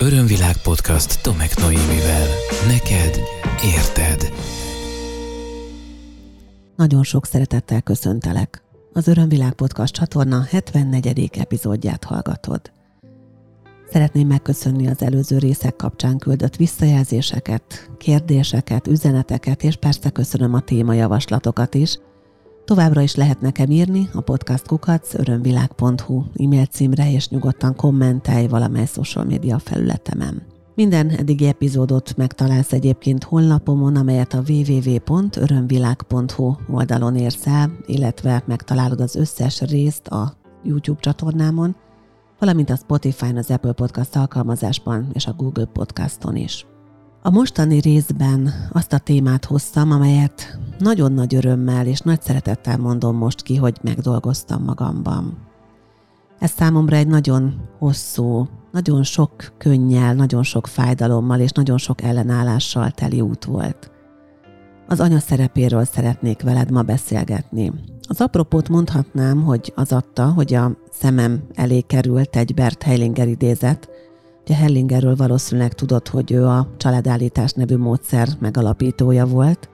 Örömvilág podcast Tomek Noémivel. Neked érted. Nagyon sok szeretettel köszöntelek. Az Örömvilág podcast csatorna 74. epizódját hallgatod. Szeretném megköszönni az előző részek kapcsán küldött visszajelzéseket, kérdéseket, üzeneteket, és persze köszönöm a témajavaslatokat is – Továbbra is lehet nekem írni a podcastkukac örömvilág.hu e-mail címre, és nyugodtan kommentelj valamely social média felületemen. Minden eddigi epizódot megtalálsz egyébként honlapomon, amelyet a www.örömvilág.hu oldalon érsz el, illetve megtalálod az összes részt a YouTube csatornámon, valamint a Spotify-n, az Apple Podcast alkalmazásban és a Google Podcaston is. A mostani részben azt a témát hoztam, amelyet nagyon nagy örömmel és nagy szeretettel mondom most ki, hogy megdolgoztam magamban. Ez számomra egy nagyon hosszú, nagyon sok könnyel, nagyon sok fájdalommal és nagyon sok ellenállással teli út volt. Az anya szerepéről szeretnék veled ma beszélgetni. Az apropót mondhatnám, hogy az adta, hogy a szemem elé került egy Bert Hellinger idézet, Ugye Hellingerről valószínűleg tudod, hogy ő a családállítás nevű módszer megalapítója volt,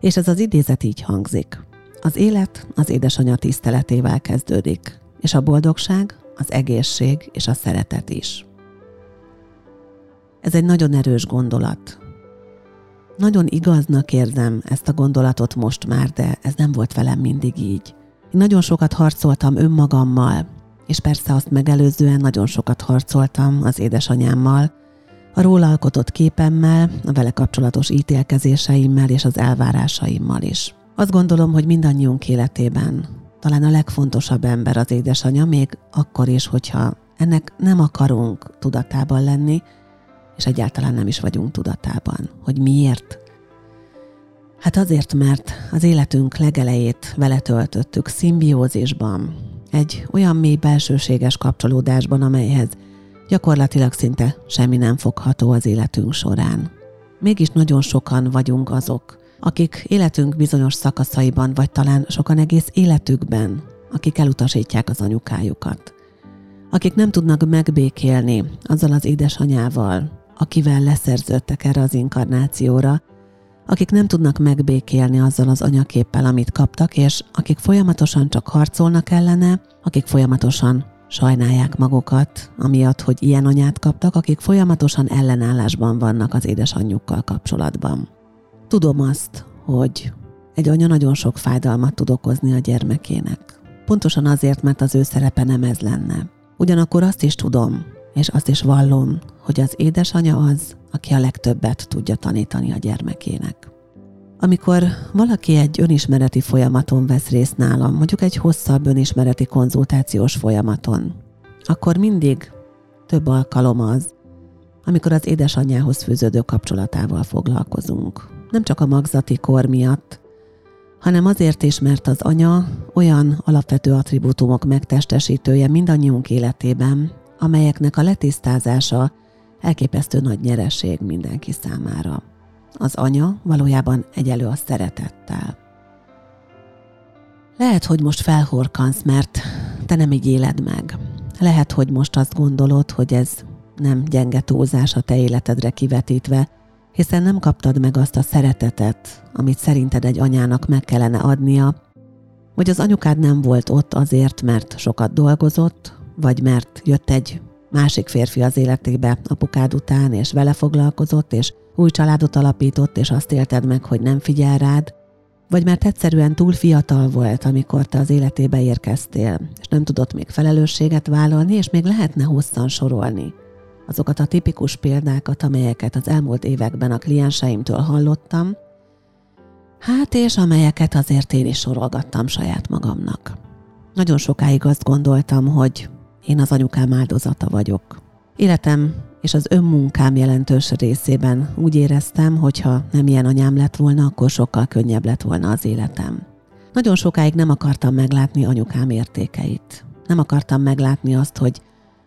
és ez az idézet így hangzik. Az élet az édesanyja tiszteletével kezdődik, és a boldogság, az egészség és a szeretet is. Ez egy nagyon erős gondolat. Nagyon igaznak érzem ezt a gondolatot most már, de ez nem volt velem mindig így. Én nagyon sokat harcoltam önmagammal, és persze azt megelőzően nagyon sokat harcoltam az édesanyámmal, a róla alkotott képemmel, a vele kapcsolatos ítélkezéseimmel és az elvárásaimmal is. Azt gondolom, hogy mindannyiunk életében talán a legfontosabb ember az édesanyja, még akkor is, hogyha ennek nem akarunk tudatában lenni, és egyáltalán nem is vagyunk tudatában. Hogy miért? Hát azért, mert az életünk legelejét vele töltöttük szimbiózisban, egy olyan mély belsőséges kapcsolódásban, amelyhez gyakorlatilag szinte semmi nem fogható az életünk során. Mégis nagyon sokan vagyunk azok, akik életünk bizonyos szakaszaiban, vagy talán sokan egész életükben, akik elutasítják az anyukájukat. Akik nem tudnak megbékélni azzal az édesanyával, akivel leszerződtek erre az inkarnációra, akik nem tudnak megbékélni azzal az anyaképpel, amit kaptak, és akik folyamatosan csak harcolnak ellene, akik folyamatosan sajnálják magukat, amiatt, hogy ilyen anyát kaptak, akik folyamatosan ellenállásban vannak az édesanyjukkal kapcsolatban. Tudom azt, hogy egy anya nagyon sok fájdalmat tud okozni a gyermekének. Pontosan azért, mert az ő szerepe nem ez lenne. Ugyanakkor azt is tudom, és azt is vallom, hogy az édesanya az, aki a legtöbbet tudja tanítani a gyermekének. Amikor valaki egy önismereti folyamaton vesz részt nálam, mondjuk egy hosszabb önismereti konzultációs folyamaton, akkor mindig több alkalom az, amikor az édesanyjához fűződő kapcsolatával foglalkozunk. Nem csak a magzati kor miatt, hanem azért is, mert az anya olyan alapvető attribútumok megtestesítője mindannyiunk életében, amelyeknek a letisztázása elképesztő nagy nyereség mindenki számára. Az anya valójában egyelő a szeretettel. Lehet, hogy most felhorkansz, mert te nem így éled meg. Lehet, hogy most azt gondolod, hogy ez nem gyenge túlzás a te életedre kivetítve, hiszen nem kaptad meg azt a szeretetet, amit szerinted egy anyának meg kellene adnia, vagy az anyukád nem volt ott azért, mert sokat dolgozott, vagy mert jött egy másik férfi az életébe apukád után, és vele foglalkozott, és új családot alapított, és azt élted meg, hogy nem figyel rád, vagy mert egyszerűen túl fiatal volt, amikor te az életébe érkeztél, és nem tudott még felelősséget vállalni, és még lehetne hosszan sorolni. Azokat a tipikus példákat, amelyeket az elmúlt években a klienseimtől hallottam, hát és amelyeket azért én is sorolgattam saját magamnak. Nagyon sokáig azt gondoltam, hogy én az anyukám áldozata vagyok. Életem és az önmunkám jelentős részében úgy éreztem, hogy ha nem ilyen anyám lett volna, akkor sokkal könnyebb lett volna az életem. Nagyon sokáig nem akartam meglátni anyukám értékeit. Nem akartam meglátni azt, hogy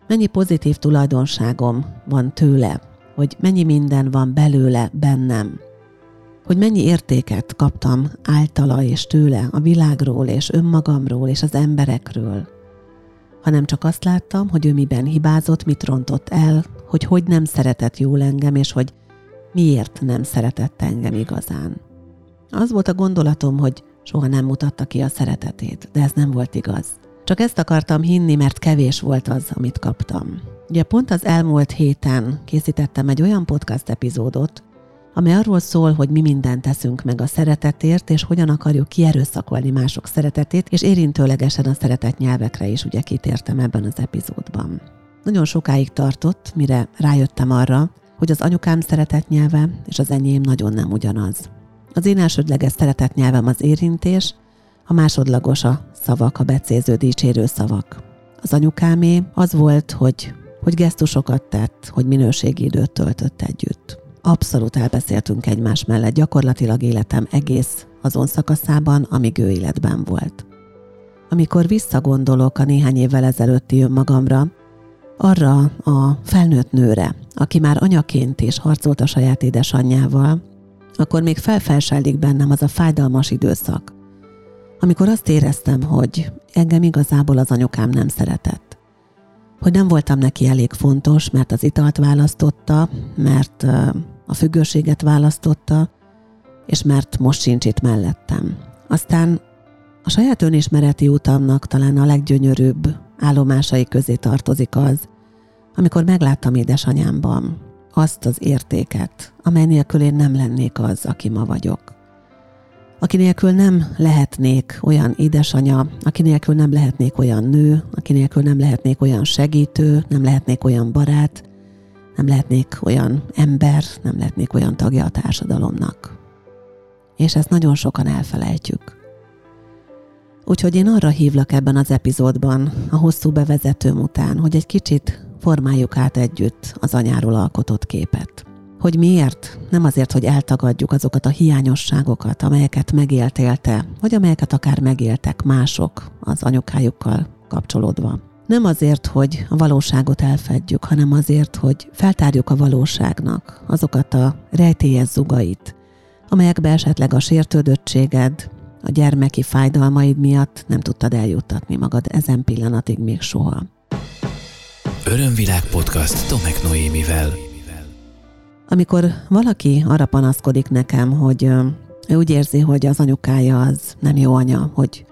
mennyi pozitív tulajdonságom van tőle, hogy mennyi minden van belőle, bennem, hogy mennyi értéket kaptam általa és tőle a világról és önmagamról és az emberekről, hanem csak azt láttam, hogy ő miben hibázott, mit rontott el, hogy hogy nem szeretett jól engem, és hogy miért nem szeretett engem igazán. Az volt a gondolatom, hogy soha nem mutatta ki a szeretetét, de ez nem volt igaz. Csak ezt akartam hinni, mert kevés volt az, amit kaptam. Ugye pont az elmúlt héten készítettem egy olyan podcast epizódot, ami arról szól, hogy mi mindent teszünk meg a szeretetért, és hogyan akarjuk kierőszakolni mások szeretetét, és érintőlegesen a szeretet nyelvekre is ugye kitértem ebben az epizódban. Nagyon sokáig tartott, mire rájöttem arra, hogy az anyukám szeretet nyelve és az enyém nagyon nem ugyanaz. Az én elsődleges szeretet nyelvem az érintés, a másodlagos a szavak, a becéző, dicsérő szavak. Az anyukámé az volt, hogy, hogy gesztusokat tett, hogy minőségi időt töltött együtt. Abszolút elbeszéltünk egymás mellett, gyakorlatilag életem egész azon szakaszában, amíg ő életben volt. Amikor visszagondolok a néhány évvel ezelőtti önmagamra, arra a felnőtt nőre, aki már anyaként is harcolt a saját édesanyjával, akkor még felfelsálik bennem az a fájdalmas időszak, amikor azt éreztem, hogy engem igazából az anyukám nem szeretett. Hogy nem voltam neki elég fontos, mert az italt választotta, mert a függőséget választotta, és mert most sincs itt mellettem. Aztán a saját önismereti utamnak talán a leggyönyörűbb állomásai közé tartozik az, amikor megláttam édesanyámban azt az értéket, amely nélkül én nem lennék az, aki ma vagyok. Aki nélkül nem lehetnék olyan édesanya, aki nélkül nem lehetnék olyan nő, aki nélkül nem lehetnék olyan segítő, nem lehetnék olyan barát, nem lehetnék olyan ember, nem lehetnék olyan tagja a társadalomnak. És ezt nagyon sokan elfelejtjük. Úgyhogy én arra hívlak ebben az epizódban, a hosszú bevezetőm után, hogy egy kicsit formáljuk át együtt az anyáról alkotott képet. Hogy miért? Nem azért, hogy eltagadjuk azokat a hiányosságokat, amelyeket megéltél te, vagy amelyeket akár megéltek mások az anyukájukkal kapcsolódva. Nem azért, hogy a valóságot elfedjük, hanem azért, hogy feltárjuk a valóságnak azokat a rejtélyes zugait, amelyekbe esetleg a sértődöttséged, a gyermeki fájdalmaid miatt nem tudtad eljuttatni magad ezen pillanatig még soha. Örömvilág podcast Tomek Noémivel. Amikor valaki arra panaszkodik nekem, hogy ő úgy érzi, hogy az anyukája az nem jó anya, hogy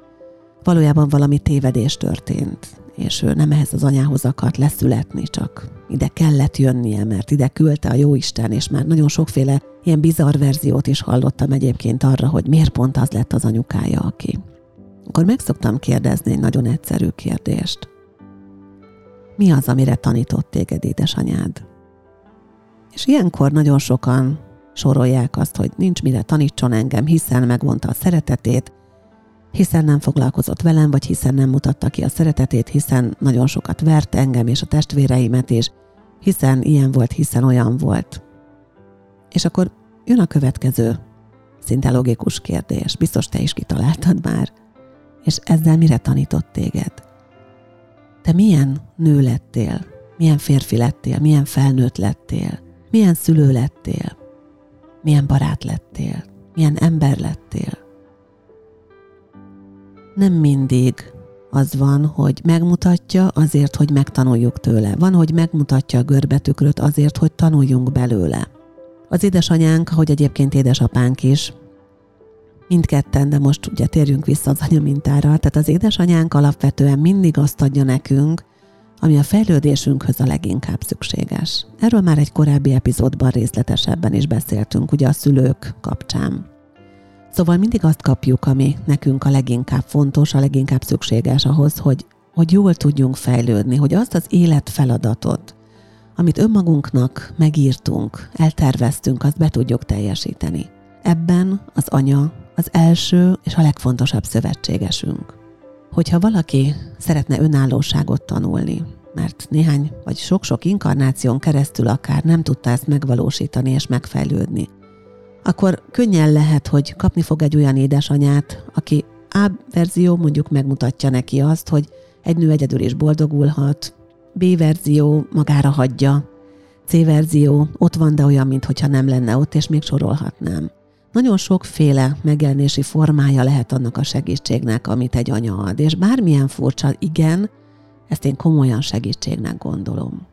valójában valami tévedés történt, és ő nem ehhez az anyához akart leszületni, csak ide kellett jönnie, mert ide küldte a jóisten, és már nagyon sokféle ilyen bizarr verziót is hallottam egyébként arra, hogy miért pont az lett az anyukája, aki. Akkor meg szoktam kérdezni egy nagyon egyszerű kérdést. Mi az, amire tanított téged édesanyád? És ilyenkor nagyon sokan sorolják azt, hogy nincs mire tanítson engem, hiszen megvonta a szeretetét, hiszen nem foglalkozott velem, vagy hiszen nem mutatta ki a szeretetét, hiszen nagyon sokat vert engem és a testvéreimet, és hiszen ilyen volt, hiszen olyan volt. És akkor jön a következő szinte logikus kérdés, biztos te is kitaláltad már. És ezzel mire tanított téged? Te milyen nő lettél? Milyen férfi lettél? Milyen felnőtt lettél? Milyen szülő lettél? Milyen barát lettél? Milyen ember lettél? Nem mindig az van, hogy megmutatja azért, hogy megtanuljuk tőle. Van, hogy megmutatja a görbetükröt azért, hogy tanuljunk belőle. Az édesanyánk, ahogy egyébként édesapánk is, mindketten, de most ugye térjünk vissza az anyamintára, tehát az édesanyánk alapvetően mindig azt adja nekünk, ami a fejlődésünkhöz a leginkább szükséges. Erről már egy korábbi epizódban részletesebben is beszéltünk, ugye a szülők kapcsán. Szóval mindig azt kapjuk, ami nekünk a leginkább fontos, a leginkább szükséges ahhoz, hogy, hogy jól tudjunk fejlődni, hogy azt az életfeladatot, amit önmagunknak megírtunk, elterveztünk, azt be tudjuk teljesíteni. Ebben az anya az első és a legfontosabb szövetségesünk. Hogyha valaki szeretne önállóságot tanulni, mert néhány vagy sok-sok inkarnáción keresztül akár nem tudta ezt megvalósítani és megfejlődni, akkor könnyen lehet, hogy kapni fog egy olyan édesanyát, aki A verzió mondjuk megmutatja neki azt, hogy egy nő egyedül is boldogulhat, B verzió magára hagyja, C verzió ott van, de olyan, mintha nem lenne ott, és még sorolhatnám. Nagyon sokféle megjelenési formája lehet annak a segítségnek, amit egy anya ad, és bármilyen furcsa, igen, ezt én komolyan segítségnek gondolom.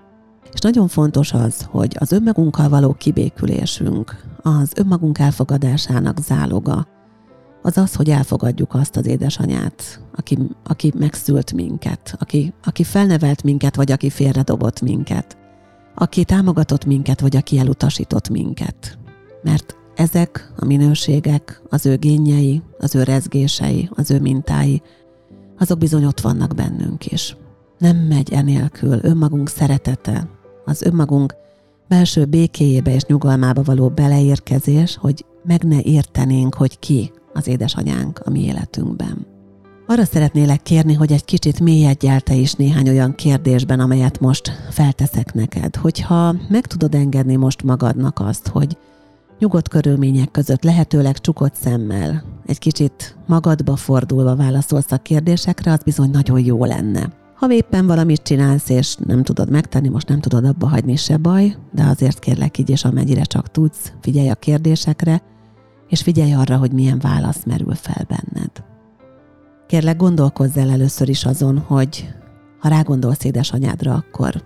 És nagyon fontos az, hogy az önmagunkkal való kibékülésünk, az önmagunk elfogadásának záloga, az az, hogy elfogadjuk azt az édesanyát, aki, aki megszült minket, aki, aki felnevelt minket, vagy aki félredobott minket, aki támogatott minket, vagy aki elutasított minket. Mert ezek a minőségek, az ő génjei, az ő rezgései, az ő mintái, azok bizony ott vannak bennünk is. Nem megy enélkül önmagunk szeretete, az önmagunk belső békéjébe és nyugalmába való beleérkezés, hogy meg ne értenénk, hogy ki az édesanyánk a mi életünkben. Arra szeretnélek kérni, hogy egy kicsit mélyedj te is néhány olyan kérdésben, amelyet most felteszek neked. Hogyha meg tudod engedni most magadnak azt, hogy nyugodt körülmények között lehetőleg csukott szemmel, egy kicsit magadba fordulva válaszolsz a kérdésekre, az bizony nagyon jó lenne. Ha éppen valamit csinálsz, és nem tudod megtenni, most nem tudod abba hagyni, se baj, de azért kérlek így, és amennyire csak tudsz, figyelj a kérdésekre, és figyelj arra, hogy milyen válasz merül fel benned. Kérlek, gondolkozz el először is azon, hogy ha rágondolsz édesanyádra, akkor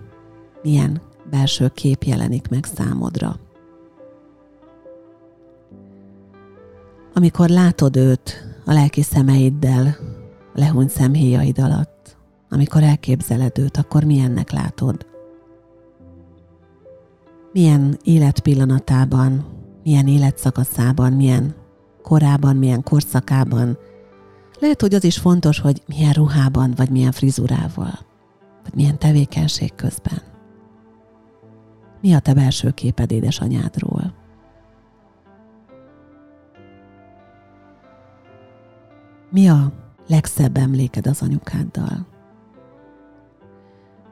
milyen belső kép jelenik meg számodra. Amikor látod őt a lelki szemeiddel, a lehúnyt szemhéjaid alatt, amikor elképzeled őt, akkor milyennek látod? Milyen életpillanatában milyen életszakaszában, milyen korában, milyen korszakában. Lehet, hogy az is fontos, hogy milyen ruhában, vagy milyen frizurával, vagy milyen tevékenység közben. Mi a te belső képed édesanyádról? Mi a legszebb emléked az anyukáddal?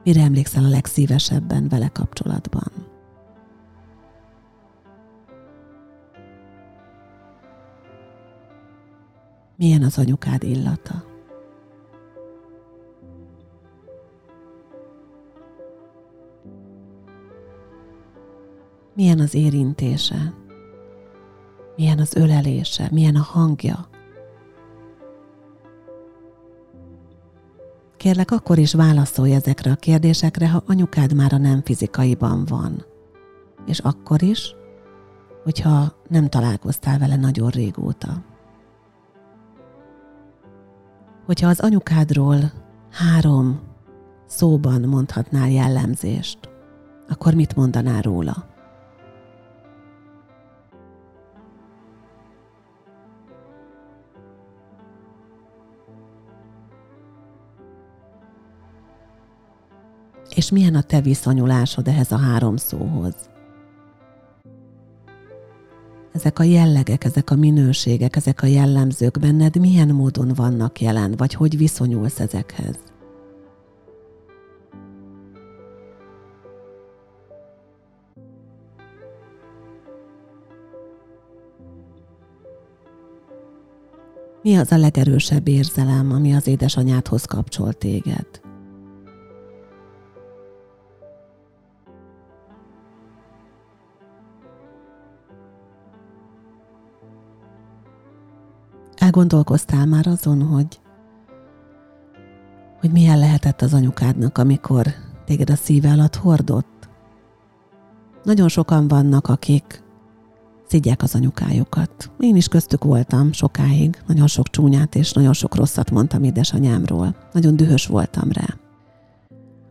Mire emlékszel a legszívesebben vele kapcsolatban? Milyen az anyukád illata? Milyen az érintése? Milyen az ölelése? Milyen a hangja? Kérlek, akkor is válaszolj ezekre a kérdésekre, ha anyukád már a nem fizikaiban van. És akkor is, hogyha nem találkoztál vele nagyon régóta hogyha az anyukádról három szóban mondhatnál jellemzést, akkor mit mondanál róla? És milyen a te viszonyulásod ehhez a három szóhoz? ezek a jellegek, ezek a minőségek, ezek a jellemzők benned milyen módon vannak jelen, vagy hogy viszonyulsz ezekhez? Mi az a legerősebb érzelem, ami az édesanyádhoz kapcsol téged? Elgondolkoztál már azon, hogy, hogy milyen lehetett az anyukádnak, amikor téged a szíve alatt hordott? Nagyon sokan vannak, akik szidják az anyukájukat. Én is köztük voltam sokáig, nagyon sok csúnyát és nagyon sok rosszat mondtam édesanyámról. Nagyon dühös voltam rá.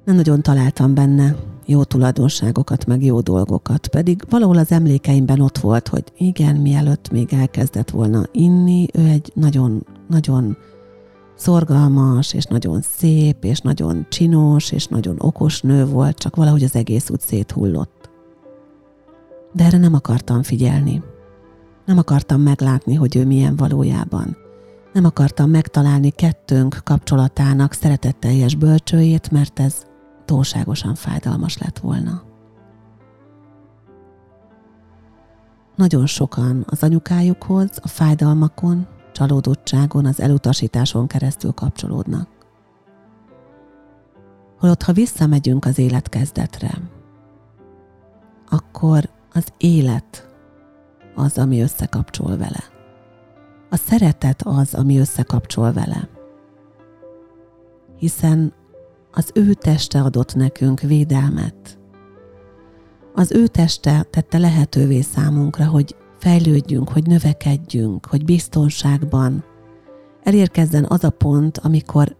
Nem nagyon találtam benne jó tulajdonságokat, meg jó dolgokat. Pedig valahol az emlékeimben ott volt, hogy igen, mielőtt még elkezdett volna inni, ő egy nagyon, nagyon szorgalmas, és nagyon szép, és nagyon csinos, és nagyon okos nő volt, csak valahogy az egész út széthullott. De erre nem akartam figyelni. Nem akartam meglátni, hogy ő milyen valójában. Nem akartam megtalálni kettőnk kapcsolatának szeretetteljes bölcsőjét, mert ez túlságosan fájdalmas lett volna. Nagyon sokan az anyukájukhoz a fájdalmakon, csalódottságon, az elutasításon keresztül kapcsolódnak. Holott, ha visszamegyünk az élet kezdetre, akkor az élet az, ami összekapcsol vele. A szeretet az, ami összekapcsol vele. Hiszen az ő teste adott nekünk védelmet, Az ő teste tette lehetővé számunkra, hogy fejlődjünk, hogy növekedjünk, hogy biztonságban elérkezzen az a pont, amikor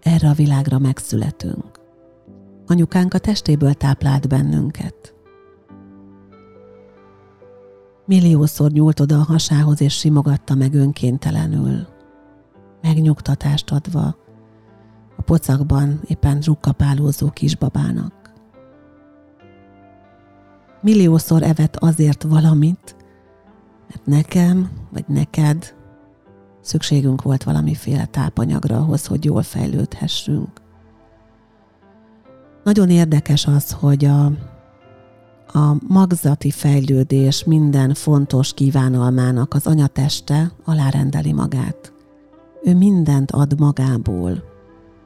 erre a világra megszületünk. Anyukánk a testéből táplált bennünket. Milliószor nyúlt oda a hasához, és simogatta meg önkéntelenül, megnyugtatást adva a pocakban éppen zsukkapálózó kisbabának. Milliószor evett azért valamit, mert nekem vagy neked szükségünk volt valamiféle tápanyagra ahhoz, hogy jól fejlődhessünk. Nagyon érdekes az, hogy a, a magzati fejlődés minden fontos kívánalmának az anyateste alárendeli magát. Ő mindent ad magából.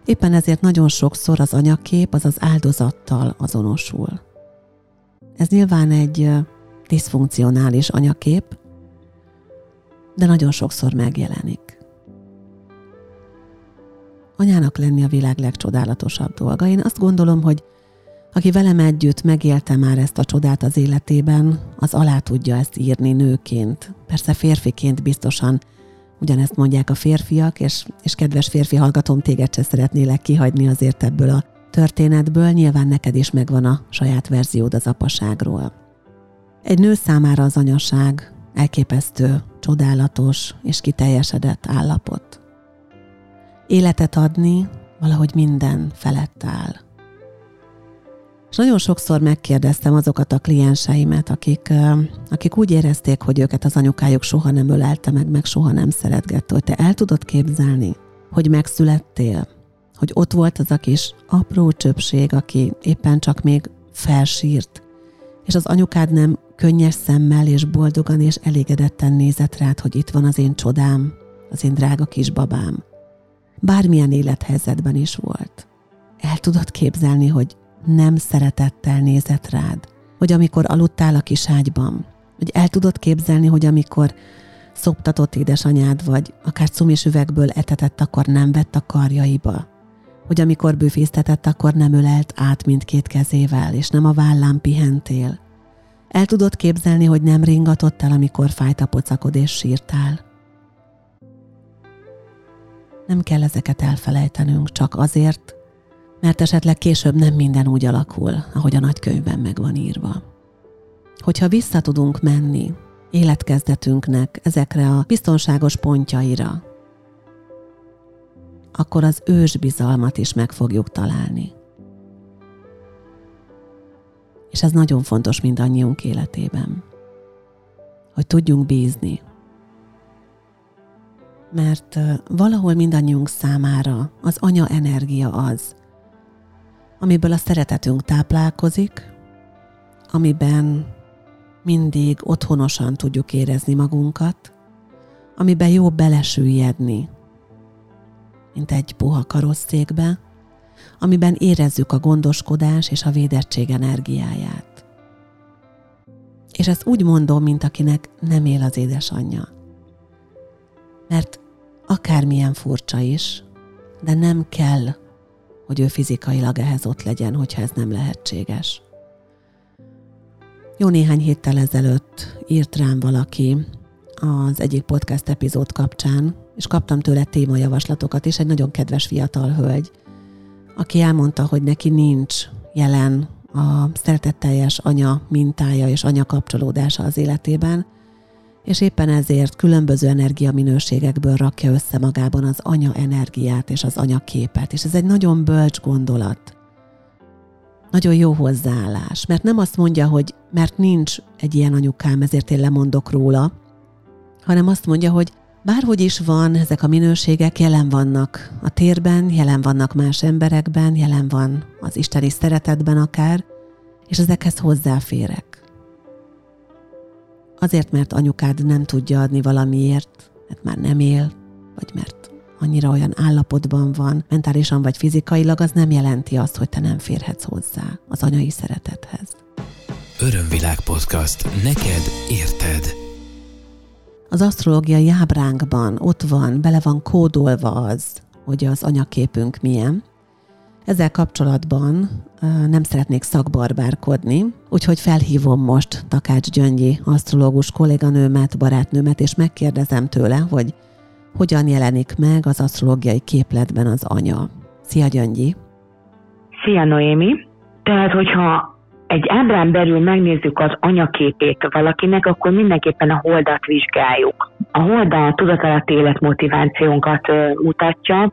Éppen ezért nagyon sokszor az anyakép az az áldozattal azonosul. Ez nyilván egy diszfunkcionális anyakép, de nagyon sokszor megjelenik. Anyának lenni a világ legcsodálatosabb dolga. Én azt gondolom, hogy aki velem együtt megélte már ezt a csodát az életében, az alá tudja ezt írni nőként. Persze férfiként biztosan ugyanezt mondják a férfiak, és, és kedves férfi hallgatom, téged se szeretnélek kihagyni azért ebből a történetből, nyilván neked is megvan a saját verziód az apaságról. Egy nő számára az anyaság elképesztő, csodálatos és kiteljesedett állapot. Életet adni valahogy minden felett áll. És nagyon sokszor megkérdeztem azokat a klienseimet, akik, akik úgy érezték, hogy őket az anyukájuk soha nem ölelte meg, meg soha nem szeretgette, hogy te el tudod képzelni, hogy megszülettél, hogy ott volt az a kis apró csöpség, aki éppen csak még felsírt, és az anyukád nem könnyes szemmel és boldogan és elégedetten nézett rád, hogy itt van az én csodám, az én drága kis babám. Bármilyen élethelyzetben is volt. El tudod képzelni, hogy nem szeretettel nézett rád, hogy amikor aludtál a kis ágyban, hogy el tudod képzelni, hogy amikor szoptatott édesanyád vagy, akár cumis üvegből etetett, akkor nem vett a karjaiba, hogy amikor büfésztetett, akkor nem ölelt át mindkét kezével, és nem a vállán pihentél, el tudod képzelni, hogy nem ringatott el, amikor fájt a pocakod és sírtál. Nem kell ezeket elfelejtenünk, csak azért, mert esetleg később nem minden úgy alakul, ahogy a nagykönyvben meg van írva. Hogyha vissza tudunk menni életkezdetünknek ezekre a biztonságos pontjaira, akkor az ős bizalmat is meg fogjuk találni. És ez nagyon fontos mindannyiunk életében, hogy tudjunk bízni. Mert valahol mindannyiunk számára az anya energia az, amiből a szeretetünk táplálkozik, amiben mindig otthonosan tudjuk érezni magunkat, amiben jó belesüllyedni, mint egy puha karosszékbe, amiben érezzük a gondoskodás és a védettség energiáját. És ezt úgy mondom, mint akinek nem él az édesanyja. Mert akármilyen furcsa is, de nem kell, hogy ő fizikailag ehhez ott legyen, hogyha ez nem lehetséges. Jó néhány héttel ezelőtt írt rám valaki az egyik podcast epizód kapcsán, és kaptam tőle témajavaslatokat is, egy nagyon kedves fiatal hölgy, aki elmondta, hogy neki nincs jelen a szeretetteljes anya mintája és anya kapcsolódása az életében, és éppen ezért különböző energiaminőségekből rakja össze magában az anya energiát és az anya képet, és ez egy nagyon bölcs gondolat. Nagyon jó hozzáállás, mert nem azt mondja, hogy mert nincs egy ilyen anyukám, ezért én lemondok róla, hanem azt mondja, hogy Bárhogy is van, ezek a minőségek jelen vannak a térben, jelen vannak más emberekben, jelen van az isteni szeretetben akár, és ezekhez hozzáférek. Azért, mert anyukád nem tudja adni valamiért, mert már nem él, vagy mert annyira olyan állapotban van, mentálisan vagy fizikailag, az nem jelenti azt, hogy te nem férhetsz hozzá az anyai szeretethez. Örömvilág podcast. Neked érted az asztrológiai ábránkban ott van, bele van kódolva az, hogy az anyaképünk milyen. Ezzel kapcsolatban nem szeretnék szakbarbárkodni, úgyhogy felhívom most Takács Gyöngyi asztrológus kolléganőmet, barátnőmet, és megkérdezem tőle, hogy hogyan jelenik meg az asztrológiai képletben az anya. Szia Gyöngyi! Szia Noémi! Tehát, hogyha egy ábrán belül megnézzük az anyaképét valakinek, akkor mindenképpen a holdat vizsgáljuk. A hold a tudatalatti életmotivációnkat mutatja,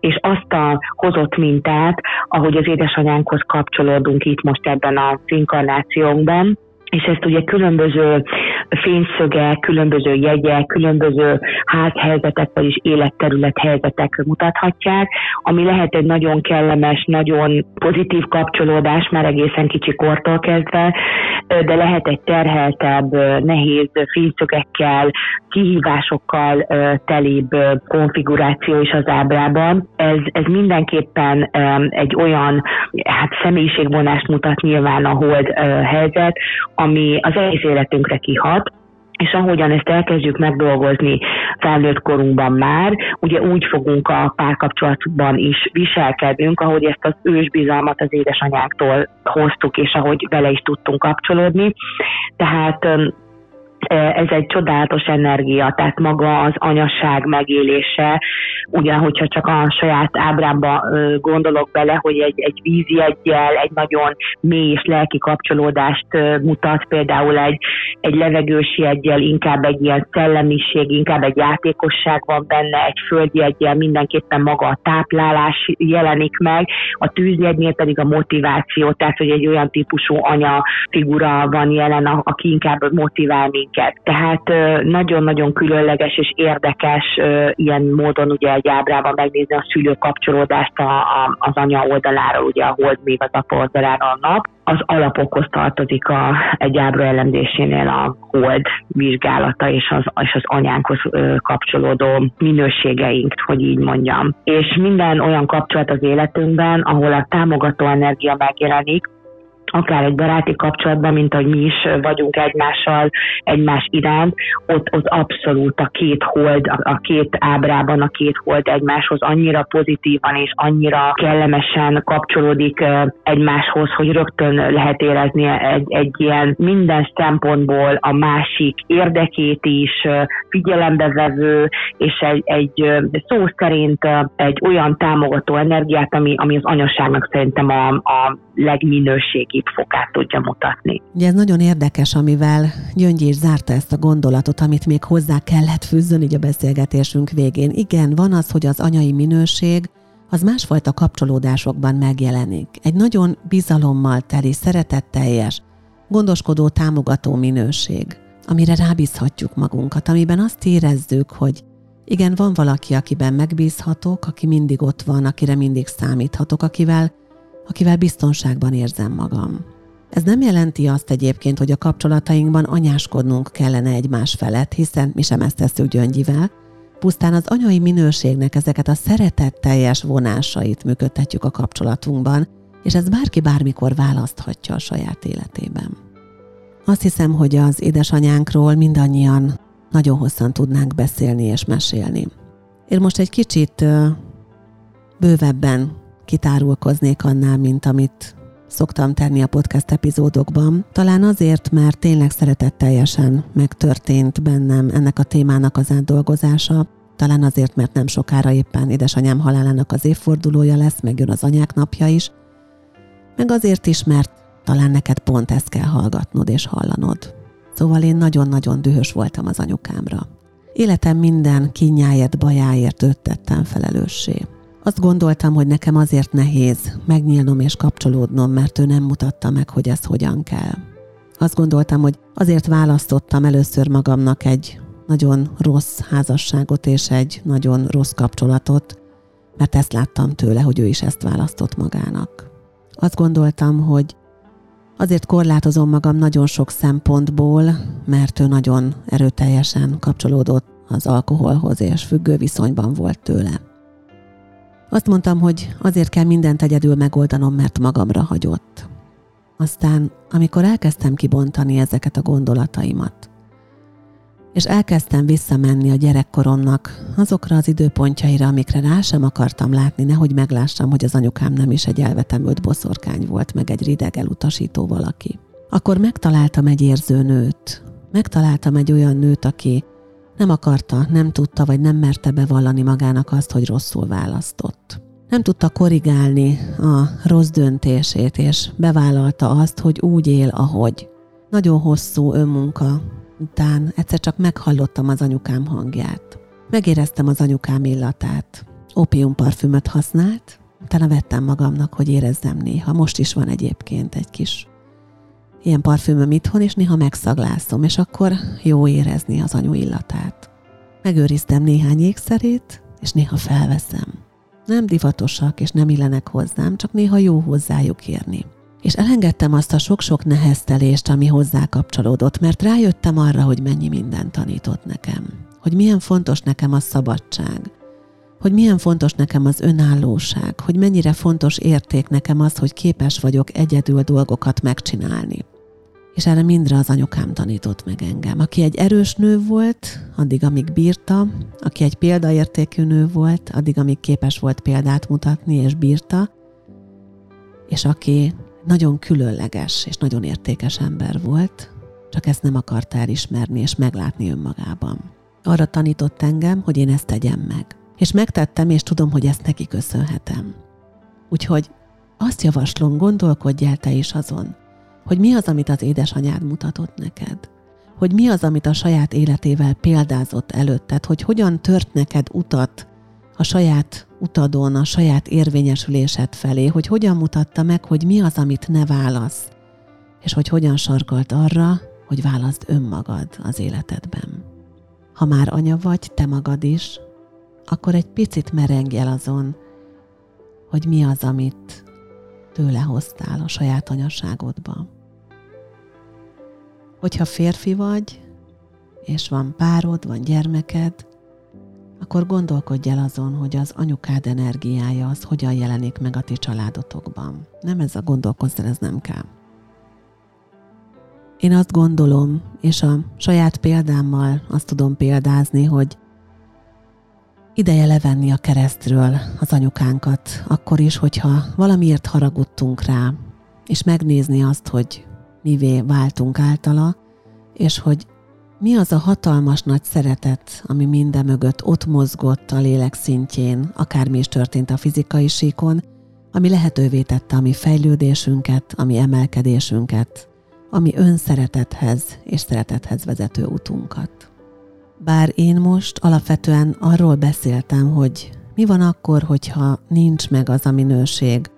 és azt a hozott mintát, ahogy az édesanyánkhoz kapcsolódunk itt most ebben az inkarnációnkban, és ezt ugye különböző fényszögek, különböző jegyek, különböző házhelyzetek, vagyis életterület helyzetek mutathatják, ami lehet egy nagyon kellemes, nagyon pozitív kapcsolódás már egészen kicsi kortól kezdve, de lehet egy terheltebb, nehéz fényszögekkel, kihívásokkal telébb konfiguráció is az ábrában. Ez, ez mindenképpen egy olyan hát személyiségvonást mutat nyilván a hold helyzet, ami az egész életünkre kihat, és ahogyan ezt elkezdjük megdolgozni felnőtt korunkban már, ugye úgy fogunk a párkapcsolatban is viselkednünk, ahogy ezt az ősbizalmat az édesanyáktól hoztuk, és ahogy vele is tudtunk kapcsolódni. Tehát ez egy csodálatos energia, tehát maga az anyasság megélése, ugyan, hogyha csak a saját ábrámba gondolok bele, hogy egy, egy vízi egyel, egy nagyon mély és lelki kapcsolódást mutat, például egy, egy levegősi egyel, inkább egy ilyen szellemiség, inkább egy játékosság van benne, egy földi egyel mindenképpen maga a táplálás jelenik meg, a tűzjegynél pedig a motiváció, tehát hogy egy olyan típusú anya figura van jelen, aki inkább motivál minket. Tehát nagyon-nagyon különleges és érdekes ilyen módon ugye egy ábrában megnézni a szülő kapcsolódást a, az anya oldaláról, ugye a hold még az apa oldalára nap. Az alapokhoz tartozik a, egy ábra elemzésénél a hold vizsgálata és az, és az anyánkhoz kapcsolódó minőségeink, hogy így mondjam. És minden olyan kapcsolat az életünkben, ahol a támogató energia megjelenik, akár egy baráti kapcsolatban, mint ahogy mi is vagyunk egymással, egymás iránt, ott, ott abszolút a két hold, a két ábrában a két hold egymáshoz annyira pozitívan és annyira kellemesen kapcsolódik egymáshoz, hogy rögtön lehet érezni egy, egy ilyen minden szempontból a másik érdekét is figyelembe vevő, és egy, egy szó szerint egy olyan támogató energiát, ami, ami az anyaságnak szerintem a, a legminőségibb fokát tudja mutatni. Ugye ez nagyon érdekes, amivel Gyöngyés zárta ezt a gondolatot, amit még hozzá kellett fűzzön így a beszélgetésünk végén. Igen, van az, hogy az anyai minőség az másfajta kapcsolódásokban megjelenik. Egy nagyon bizalommal teli, szeretetteljes, gondoskodó, támogató minőség, amire rábízhatjuk magunkat, amiben azt érezzük, hogy igen, van valaki, akiben megbízhatok, aki mindig ott van, akire mindig számíthatok, akivel akivel biztonságban érzem magam. Ez nem jelenti azt egyébként, hogy a kapcsolatainkban anyáskodnunk kellene egymás felett, hiszen mi sem ezt tesszük Gyöngyivel, pusztán az anyai minőségnek ezeket a szeretetteljes vonásait működtetjük a kapcsolatunkban, és ez bárki bármikor választhatja a saját életében. Azt hiszem, hogy az édesanyánkról mindannyian nagyon hosszan tudnánk beszélni és mesélni. Én most egy kicsit bővebben kitárulkoznék annál, mint amit szoktam tenni a podcast epizódokban. Talán azért, mert tényleg szeretetteljesen megtörtént bennem ennek a témának az átdolgozása, talán azért, mert nem sokára éppen édesanyám halálának az évfordulója lesz, meg jön az anyák napja is, meg azért is, mert talán neked pont ezt kell hallgatnod és hallanod. Szóval én nagyon-nagyon dühös voltam az anyukámra. Életem minden kinyáért, bajáért őt tettem felelőssé. Azt gondoltam, hogy nekem azért nehéz megnyílnom és kapcsolódnom, mert ő nem mutatta meg, hogy ez hogyan kell. Azt gondoltam, hogy azért választottam először magamnak egy nagyon rossz házasságot és egy nagyon rossz kapcsolatot, mert ezt láttam tőle, hogy ő is ezt választott magának. Azt gondoltam, hogy azért korlátozom magam nagyon sok szempontból, mert ő nagyon erőteljesen kapcsolódott az alkoholhoz és függő viszonyban volt tőle. Azt mondtam, hogy azért kell mindent egyedül megoldanom, mert magamra hagyott. Aztán, amikor elkezdtem kibontani ezeket a gondolataimat, és elkezdtem visszamenni a gyerekkoromnak azokra az időpontjaira, amikre rá sem akartam látni, nehogy meglássam, hogy az anyukám nem is egy elvetemült boszorkány volt, meg egy rideg elutasító valaki. Akkor megtaláltam egy érző nőt. Megtaláltam egy olyan nőt, aki nem akarta, nem tudta, vagy nem merte bevallani magának azt, hogy rosszul választott. Nem tudta korrigálni a rossz döntését, és bevállalta azt, hogy úgy él, ahogy. Nagyon hosszú önmunka után egyszer csak meghallottam az anyukám hangját. Megéreztem az anyukám illatát. Opium parfümöt használt, utána vettem magamnak, hogy érezzem néha. Most is van egyébként egy kis ilyen parfümöm itthon, és néha megszaglászom, és akkor jó érezni az anyu illatát. Megőriztem néhány ékszerét, és néha felveszem. Nem divatosak, és nem illenek hozzám, csak néha jó hozzájuk érni. És elengedtem azt a sok-sok neheztelést, ami hozzá kapcsolódott, mert rájöttem arra, hogy mennyi mindent tanított nekem. Hogy milyen fontos nekem a szabadság, hogy milyen fontos nekem az önállóság, hogy mennyire fontos érték nekem az, hogy képes vagyok egyedül dolgokat megcsinálni. És erre mindre az anyukám tanított meg engem. Aki egy erős nő volt, addig, amíg bírta, aki egy példaértékű nő volt, addig, amíg képes volt példát mutatni és bírta, és aki nagyon különleges és nagyon értékes ember volt, csak ezt nem akarta elismerni és meglátni önmagában. Arra tanított engem, hogy én ezt tegyem meg. És megtettem, és tudom, hogy ezt neki köszönhetem. Úgyhogy azt javaslom, gondolkodj el te is azon, hogy mi az, amit az édesanyád mutatott neked. Hogy mi az, amit a saját életével példázott előtted, hogy hogyan tört neked utat a saját utadon, a saját érvényesülésed felé, hogy hogyan mutatta meg, hogy mi az, amit ne válasz, és hogy hogyan sarkalt arra, hogy válaszd önmagad az életedben. Ha már anya vagy, te magad is, akkor egy picit merengj el azon, hogy mi az, amit tőle hoztál a saját anyasságodba. Hogyha férfi vagy, és van párod, van gyermeked, akkor gondolkodj el azon, hogy az anyukád energiája az hogyan jelenik meg a ti családotokban. Nem ez a gondolkozz ez nem kell. Én azt gondolom, és a saját példámmal azt tudom példázni, hogy ideje levenni a keresztről az anyukánkat, akkor is, hogyha valamiért haragudtunk rá, és megnézni azt, hogy mivé váltunk általa, és hogy mi az a hatalmas nagy szeretet, ami minden mögött ott mozgott a lélek szintjén, akármi is történt a fizikai síkon, ami lehetővé tette a mi fejlődésünket, a mi emelkedésünket, a mi önszeretethez és szeretethez vezető utunkat. Bár én most alapvetően arról beszéltem, hogy mi van akkor, hogyha nincs meg az a minőség,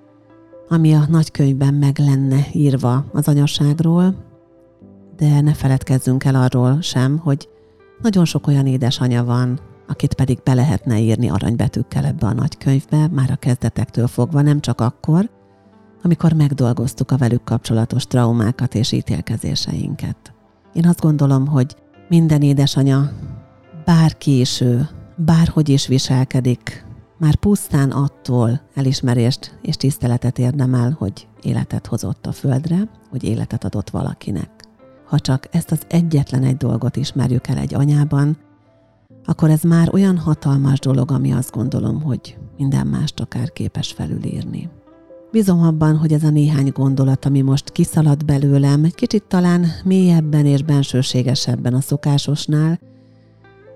ami a nagykönyvben meg lenne írva az anyaságról, de ne feledkezzünk el arról sem, hogy nagyon sok olyan édesanya van, akit pedig be lehetne írni aranybetűkkel ebbe a nagy könyvbe, már a kezdetektől fogva, nem csak akkor, amikor megdolgoztuk a velük kapcsolatos traumákat és ítélkezéseinket. Én azt gondolom, hogy minden édesanya, bárki is ő, bárhogy is viselkedik, már pusztán attól elismerést és tiszteletet érdemel, hogy életet hozott a földre, hogy életet adott valakinek ha csak ezt az egyetlen egy dolgot ismerjük el egy anyában, akkor ez már olyan hatalmas dolog, ami azt gondolom, hogy minden mást akár képes felülírni. Bízom abban, hogy ez a néhány gondolat, ami most kiszalad belőlem, egy kicsit talán mélyebben és bensőségesebben a szokásosnál,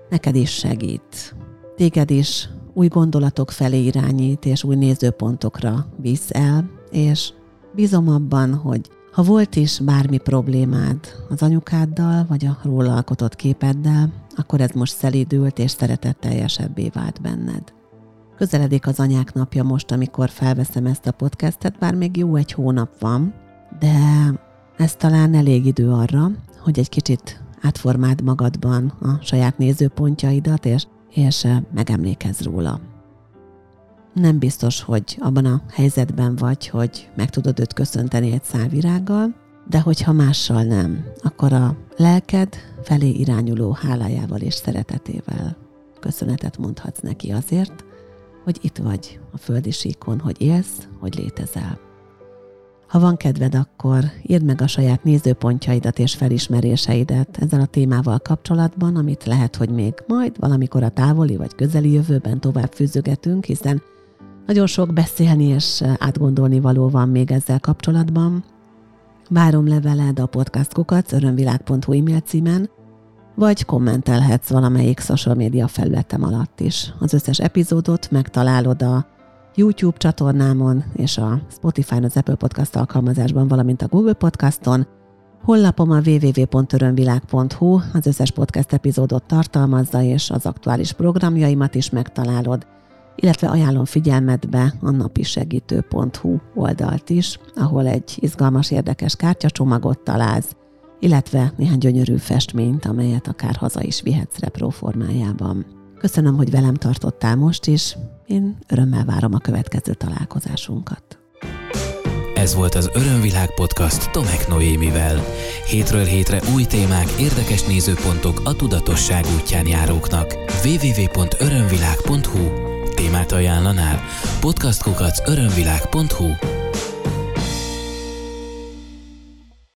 neked is segít. Téged is új gondolatok felé irányít, és új nézőpontokra visz el, és bízom abban, hogy ha volt is bármi problémád az anyukáddal, vagy a róla alkotott képeddel, akkor ez most szelídült és szeretetteljesebbé vált benned. Közeledik az anyák napja most, amikor felveszem ezt a podcastet, bár még jó egy hónap van, de ez talán elég idő arra, hogy egy kicsit átformáld magadban a saját nézőpontjaidat, és, és megemlékezz róla. Nem biztos, hogy abban a helyzetben vagy, hogy meg tudod őt köszönteni egy szálvirággal, de hogyha mással nem, akkor a lelked felé irányuló hálájával és szeretetével köszönetet mondhatsz neki azért, hogy itt vagy a földi síkon, hogy élsz, hogy létezel. Ha van kedved, akkor írd meg a saját nézőpontjaidat és felismeréseidet ezzel a témával kapcsolatban, amit lehet, hogy még majd valamikor a távoli vagy közeli jövőben tovább fűzögetünk, hiszen nagyon sok beszélni és átgondolni való van még ezzel kapcsolatban. Várom leveled a podcastkukat örömvilág.hu e-mail címen, vagy kommentelhetsz valamelyik social média felületem alatt is. Az összes epizódot megtalálod a YouTube csatornámon és a Spotify-on, az Apple Podcast alkalmazásban, valamint a Google Podcaston. Honlapom a www.örömvilág.hu az összes podcast epizódot tartalmazza, és az aktuális programjaimat is megtalálod, illetve ajánlom figyelmetbe a napisegítő.hu oldalt is, ahol egy izgalmas, érdekes kártyacsomagot találsz, illetve néhány gyönyörű festményt, amelyet akár haza is vihetsz repró formájában. Köszönöm, hogy velem tartottál most is, én örömmel várom a következő találkozásunkat. Ez volt az Örömvilág podcast Tomek Noémivel. Hétről hétre új témák, érdekes nézőpontok a tudatosság útján járóknak. www.örömvilág.hu Témát ajánlanál? Podcastkukac örömvilág.hu